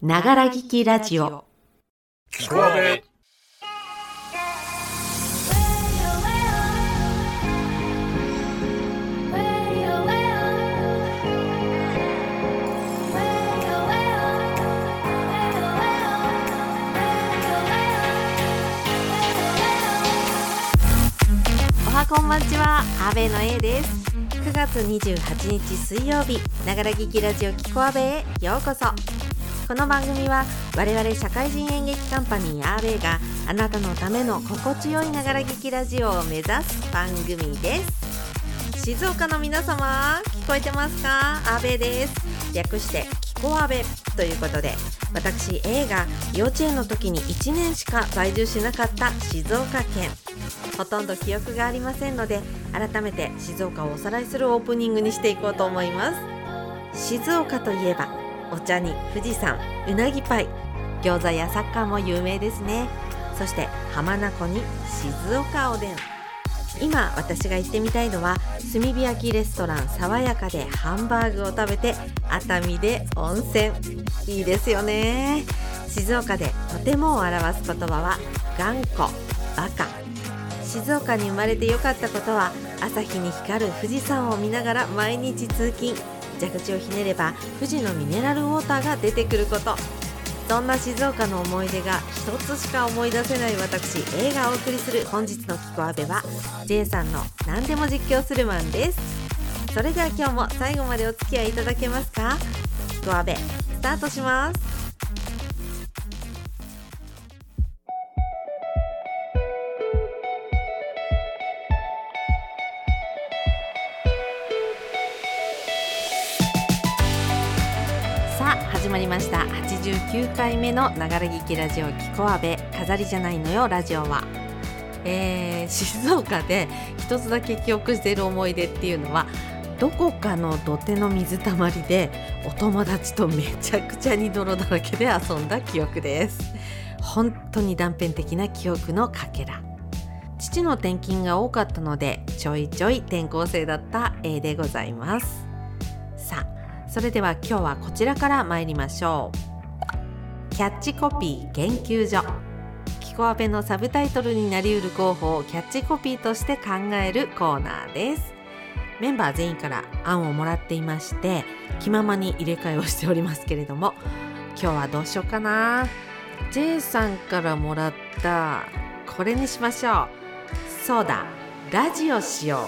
ながら聞きラジオ。聞こえおはこんばんちは阿部の A です。9月28日水曜日ながら聞きラジオキコアベへようこそこの番組は我々社会人演劇カンパニーアーベイがあなたのための心地よいながら劇ラジオを目指す番組です。静岡の皆様聞こえてますか？アーベイです。略してキコアベということで私 A が幼稚園の時に1年しか在住しなかった静岡県。ほとんど記憶がありませんので改めて静岡をおさらいするオープニングにしていこうと思います。静岡といえばお茶に富士山うなぎパイ。餃子やサッカーも有名ですね。そして浜名湖に静岡おでん。今私が行ってみたいのは炭火焼きレストラン爽やかでハンバーグを食べて熱海で温泉。いいですよね。静岡でとてもを表す言葉は頑固バカ静岡に生まれてよかったことは朝日に光る富士山を見ながら毎日通勤。蛇口をひねれば富士のミネラルウォーターが出てくること。そんな静岡の思い出が一つしか思い出せない私 A がお送りする本日の「キコアベ」は J さんの何でも実況するマンです。それでは今日も最後までお付き合いいただけますか？キコアベスタートします。9回目のながら聞きラジオキコアベ飾りじゃないのよラジオは、えー 静岡で一つだけ記憶している思い出っていうのはどこかの土手の水たまりでお友達とめちゃくちゃに泥だらけで遊んだ記憶です。本当に断片的な記憶のかけら。父の転勤が多かったのでちょいちょい転校生だった A でございます。さあそれでは今日はこちらから参りましょう。キャッチコピー研究所。キコアベのサブタイトルになりうる候補をキャッチコピーとして考えるコーナーです。メンバー全員から案をもらっていまして気ままに入れ替えをしておりますけれども今日はどうしようかな？J さんからもらったこれにしましょう。そうだラジオしよ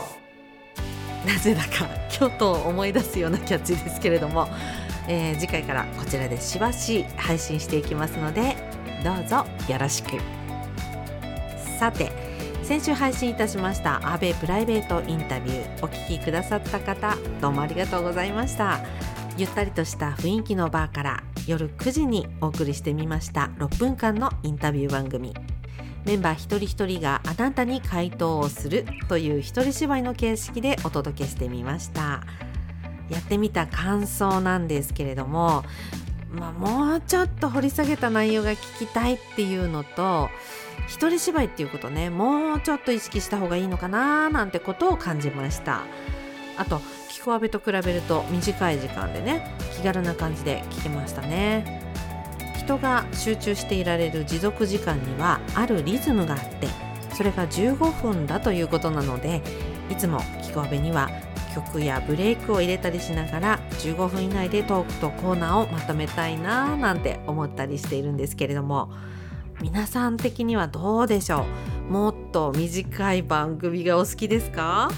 う。なぜだか京都を思い出すようなキャッチですけれども、えー次回からこちらでしばし配信していきますのでどうぞよろしく。さて先週配信いたしました安倍プライベートインタビューお聞きくださった方どうもありがとうございました。ゆったりとした雰囲気のバーから夜9時にお送りしてみました6分間のインタビュー番組。メンバー一人一人があなたに回答をするという一人芝居の形式でお届けしてみました。やってみた感想なんですけれども、まあ、もうちょっと掘り下げた内容が聞きたいっていうのと一人芝居っていうことねもうちょっと意識した方がいいのかななんてことを感じました。あとキコアベと比べると短い時間でね気軽な感じで聞けましたね。人が集中していられる持続時間にはあるリズムがあってそれが15分だということなのでいつもキコアベには曲やブレイクを入れたりしながら15分以内でトークとコーナーをまとめたいなぁなんて思ったりしているんですけれども皆さん的にはどうでしょう？もっと短い番組がお好きですか？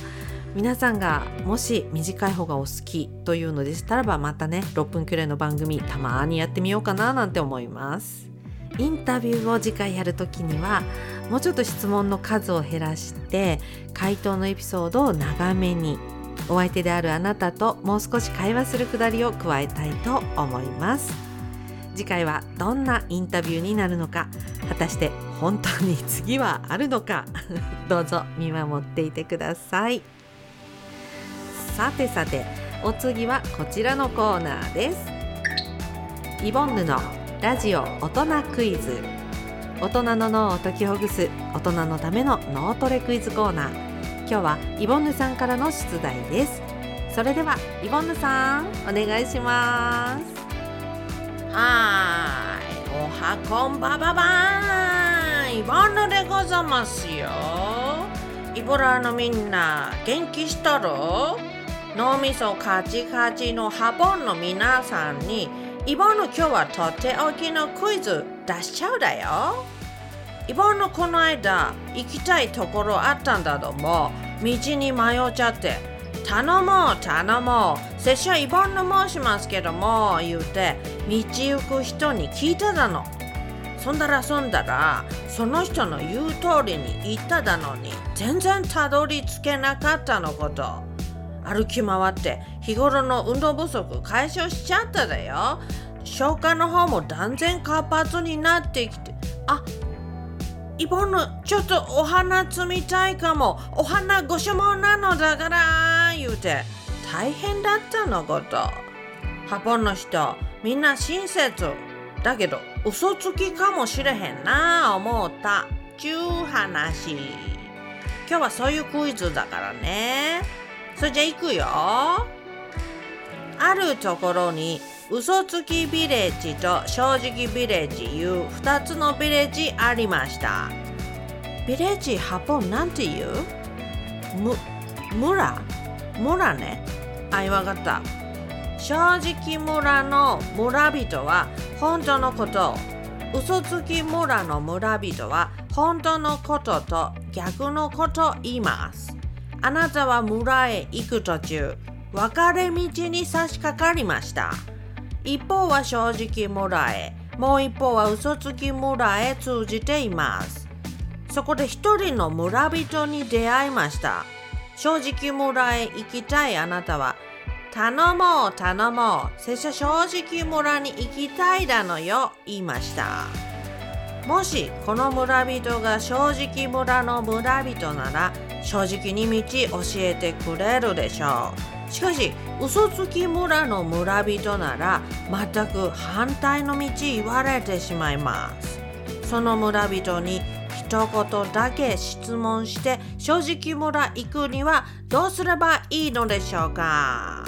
皆さんがもし短い方がお好きというのでしたらばまたね6分くらいの番組たまにやってみようかななんて思います。インタビューを次回やるときにはもうちょっと質問の数を減らして回答のエピソードを長めにお相手であるあなたともう少し会話するくだりを加えたいと思います。次回はどんなインタビューになるのか果たして本当に次はあるのか どうぞ見守っていてください。さてさてお次はこちらのコーナーです。イボンヌのラジオ大人クイズ。大人の脳を解きほぐす大人のための脳トレクイズコーナー。今日はイボンヌさんからの出題です。それではイボンヌさんお願いします。はい。おはこんばばばイボンヌでございますよ。イボラのみんな元気しとる脳みそカチカチのハボンの皆さんにイボンヌ今日はとっておきのクイズ出しちゃうだよ。イボンヌこの間行きたいところあったんだども道に迷っちゃって頼もう頼もう拙者イボンヌ申しますけども言うて道行く人に聞いただの。そんだらそんだらその人の言う通りに行っただのに全然たどり着けなかったのこと。歩き回って日頃の運動不足解消しちゃっただよ。消化の方も断然活発になってきてあイボンヌちょっとお花摘みたいかも。お花ご所望なのだから言うて。大変だったのこと。ハポンの人みんな親切。だけど嘘つきかもしれへんな思った。ちゅう話。今日はそういうクイズだからね。それじゃ行くよ。あるところに嘘つきビレッジと正直ビレッジいう2つのビレッジありました。ビレッジハポンなんて言う？む村？村ね。あいわかった。正直村の村人は本当のこと。嘘つき村の村人は本当のことと逆のこと言います。あなたは村へ行く途中分かれ道に差し掛かりました。一方は正直村へもう一方は嘘つき村へ通じています。そこで一人の村人に出会いました。正直村へ行きたいあなたは頼もう頼もう拙者正直村に行きたいだのよ言いました。もしこの村人が正直村の村人なら正直に道教えてくれるでしょう。しかし嘘つき村の村人なら全く反対の道言われてしまいます。その村人に一言だけ質問して正直村行くにはどうすればいいのでしょうか？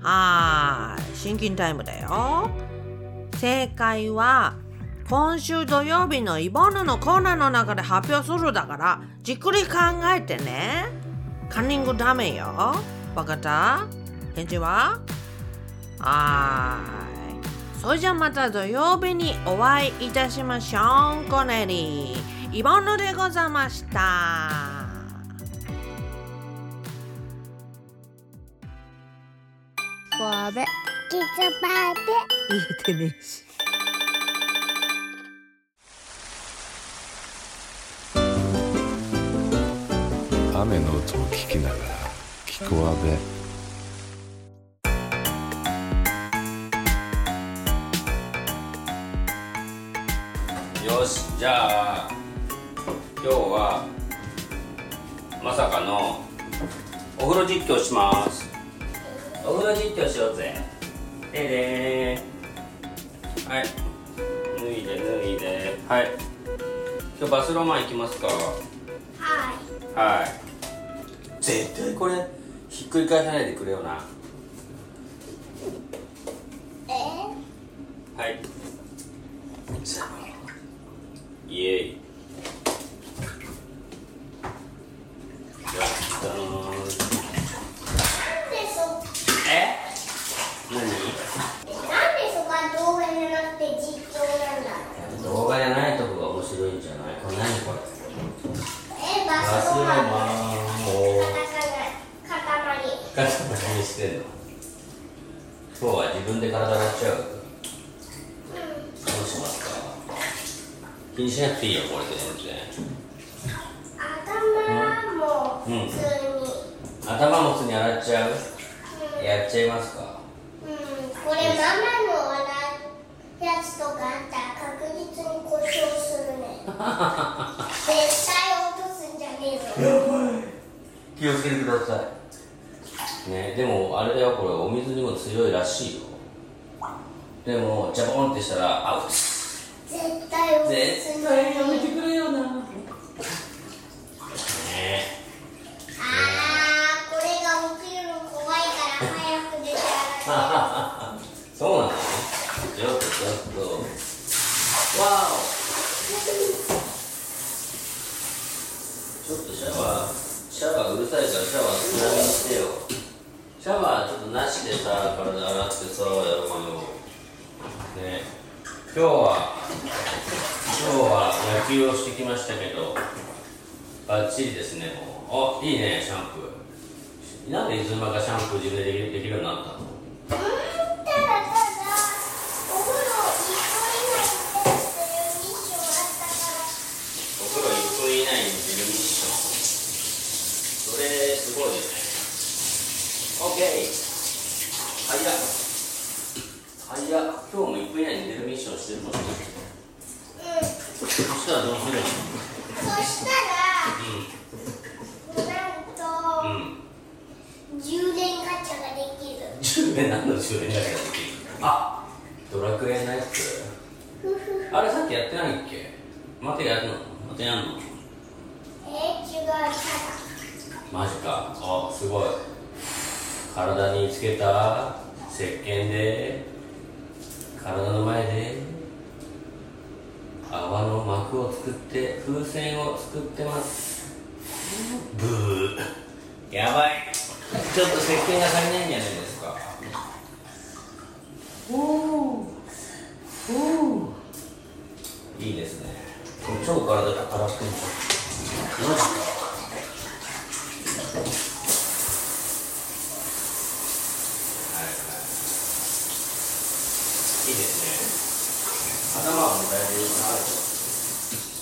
はいシンキンタイムだよ。正解は今週土曜日のイボヌのコーナーの中で発表するだからじっくり考えてね。カンニングダメよ。わかった？返事は？はーい。それじゃまた土曜日にお会いいたしましょう。コネリーイボンヌでございました。神戸キツバで言えてねえし。雨の音を聞きながら聞こあべよしじゃあ今日はまさかのお風呂実況します。お風呂実況しようぜ。ででー。はい。脱いで脱いで。はい。今日バスロマン行きますか？はい。はい。絶対これひっくり返さないでくれよな。え？はい。イエイ。やったえ？何？なんでそこは動画じゃなくて実況なんだ動画じゃないとこが面白いんじゃない？これ何これ？えバスロマンマンもうカタカナ塊塊にしてんの？今日は自分で体洗っちゃう？どうしますか？気にしなくていいよこれで全然。頭もうん普通に。頭も普通に洗っちゃう？やっちゃいますか？うん。これママの笑うやつとかあったら確実に故障するね。絶対落とすんじゃねえぞ。気をつけてくださいね。でもあれだよこれ。お水にも強いらしいよ。でもジャボンってしたらアウト。絶対落とす絶対やめてえくれよな。ね。あーこれが起きるの怖いから早く出てあげてそうなのちょっとちょっと。わおちょっとシャワー。シャワーうるさいからシャワー少なめにしてよーちょっとなしでさ体洗ってさやろうよね今日は今日は野球をしてきましたけどバッチリですねもう。あいいねシャンプー。なんでいつの間かシャンプー自分でできるようになったのうんただただお風呂1分以内にっていうミッションあったからお風呂1分以内に出るミッションそれすごいですね OK はいやはいや今日も1分以内に出るミッションしてるもんね。うんそしたらどうするのそしたらなんと、うんうん充電ガチャができる。充電何の充電ができるあドラクエのやつ。あれさっきやってないっけ？またやるの？またやんの？えー、違う。マジか。あすごい体につけた石鹸で体の前で泡の膜を作って風船を作ってます。ブー。やばい。ちょっと石鹸が足りないんじゃないですか。おおおいいですね。超体が洗ってマジかはいはいいいですね頭はもうだいぶ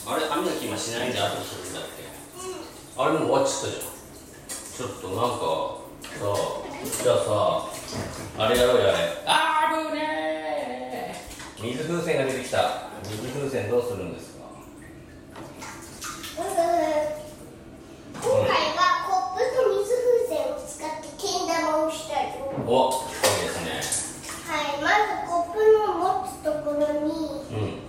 あれ歯磨き今しないで後するんだっけ。あれもう終わっちゃったじゃん。ちょっとなんかさじゃあさあれやろうやあれ。あーぶねー。水風船が出てきた。水風船どうするんですかうん今回はコップと水風船を使ってけん玉をしたよおいいですねはいまずコップの持つところにうん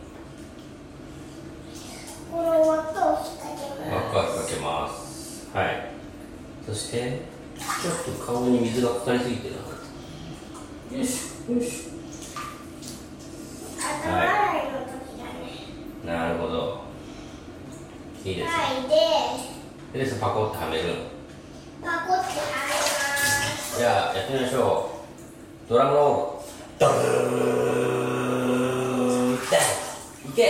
この輪っかを引っ掛け輪っかますかけますはいそしてちょっと顔に水がかかりすぎてる。なよしよし。頭洗い。の時だねなるほど。いいですね。はいで。でパコってはめるパコってはめます。じゃあやってみましょう。ドラムロール。ドーンいけ。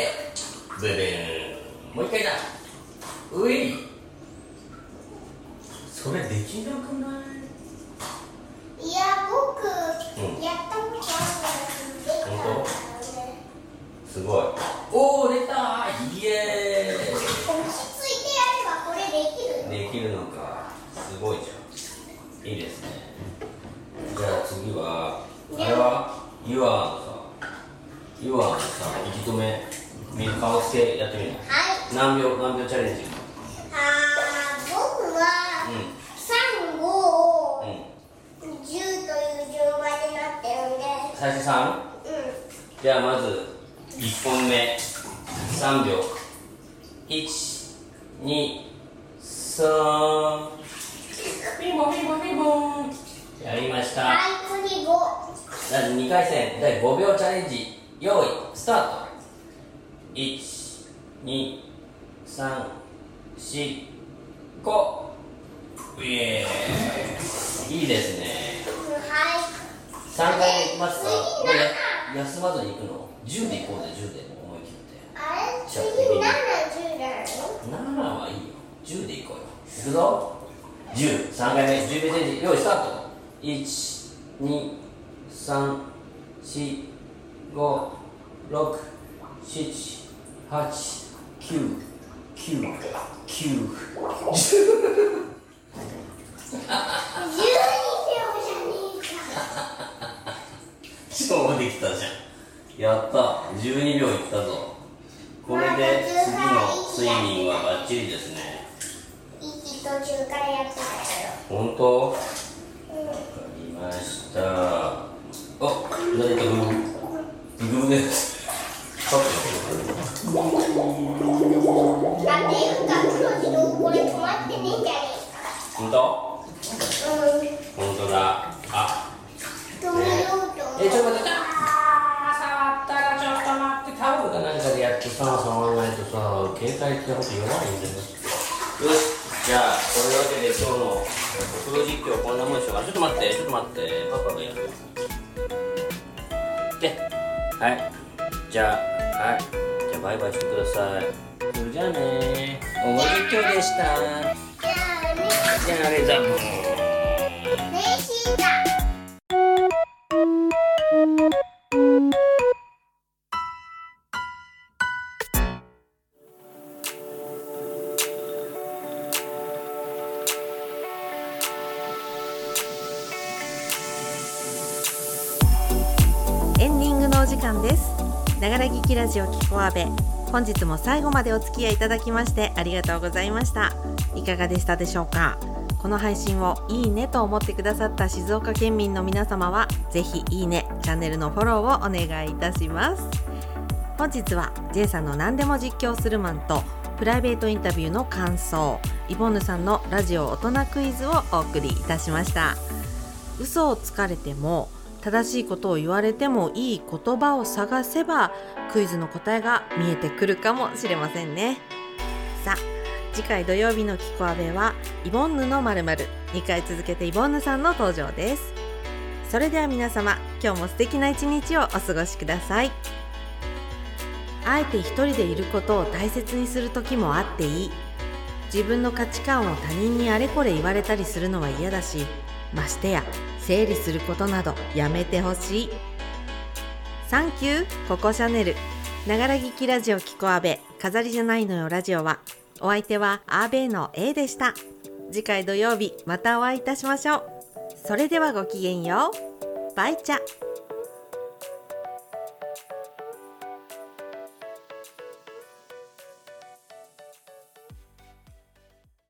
ブブーン。もう一回だ。ういそれできなくない？いや僕、うん。やったことあるからできたんだよねすごい。おお出たイエーイ。落ち着いてやればこれできるよ。できるのか？すごいじゃん。いいですね。じゃあ次はあれは？ユアのさユアのさ息止め水顔つけやってみる？はい。何秒何秒チャレンジあー僕はう3、5をんうん10という順番になってるんで最初 3? うん。じゃあまず1本目。3秒。123ピンポンピンポンピンポン。やりました。はい次5じゃあ2回戦。第5秒チャレンジ。用意。スタート。12345イエーイ。いいですね。はい3回いきますか？次これ7休まずにいくの？10でいこうぜ10で。思い切って。あれ？次7、10だよ7はいいよ。10でいこうよ。いくぞ。103回目。10秒チャレンジ用意スタート12345678999 12秒じゃね超できたじゃん。やった。12秒いったぞ。これで次の睡眠はバッチリですね。えか息途中からやってたよ本当？わかうんりました。あ誰かブブブブで。すカットあ、ていうか、黒字のこれ止まってねえんじゃね本当？えか。本当だあうん。止めようと思えちょっと待ってあー触ったらちょっと待ってタオルかなんかでやっやってさ触らないとさ携帯ってほんと弱いんだよよし。じゃあそういうわけで今日のお風呂実況こんなもんでしょうか。ちょっと待ってちょっと待って。パパがやる。で。はい。じゃあはい。じゃあバイバイしてください。それじゃあねお風呂実況でした。じゃあねじゃあねザブーングのお時間です。ながら聞きラジオキコアベ本日も最後までお付き合いいただきましてありがとうございました。いかがでしたでしょうか？この配信をいいねと思ってくださった静岡県民の皆様はぜひいいねチャンネルのフォローをお願いいたします。本日は J さんの何でも実況するマンとプライベートインタビューの感想イボンヌさんのラジオ大人クイズをお送りいたしました。嘘をつかれても正しいことを言われてもいい言葉を探せばクイズの答えが見えてくるかもしれませんね。さあ次回土曜日のキコアベはイボンヌのまる2回続けてイボンヌさんの登場です。それでは皆様今日も素敵な一日をお過ごしください。あえて一人でいることを大切にする時もあっていい。自分の価値観を他人にあれこれ言われたりするのは嫌だしましてや整理することなどやめてほしい。サンキューココシャネルながら聞きラジオキコアベ飾りじゃないのよラジオは。お相手はアーベイの A でした。次回土曜日またお会いいたしましょう。それではごきげんよう。バイチャ。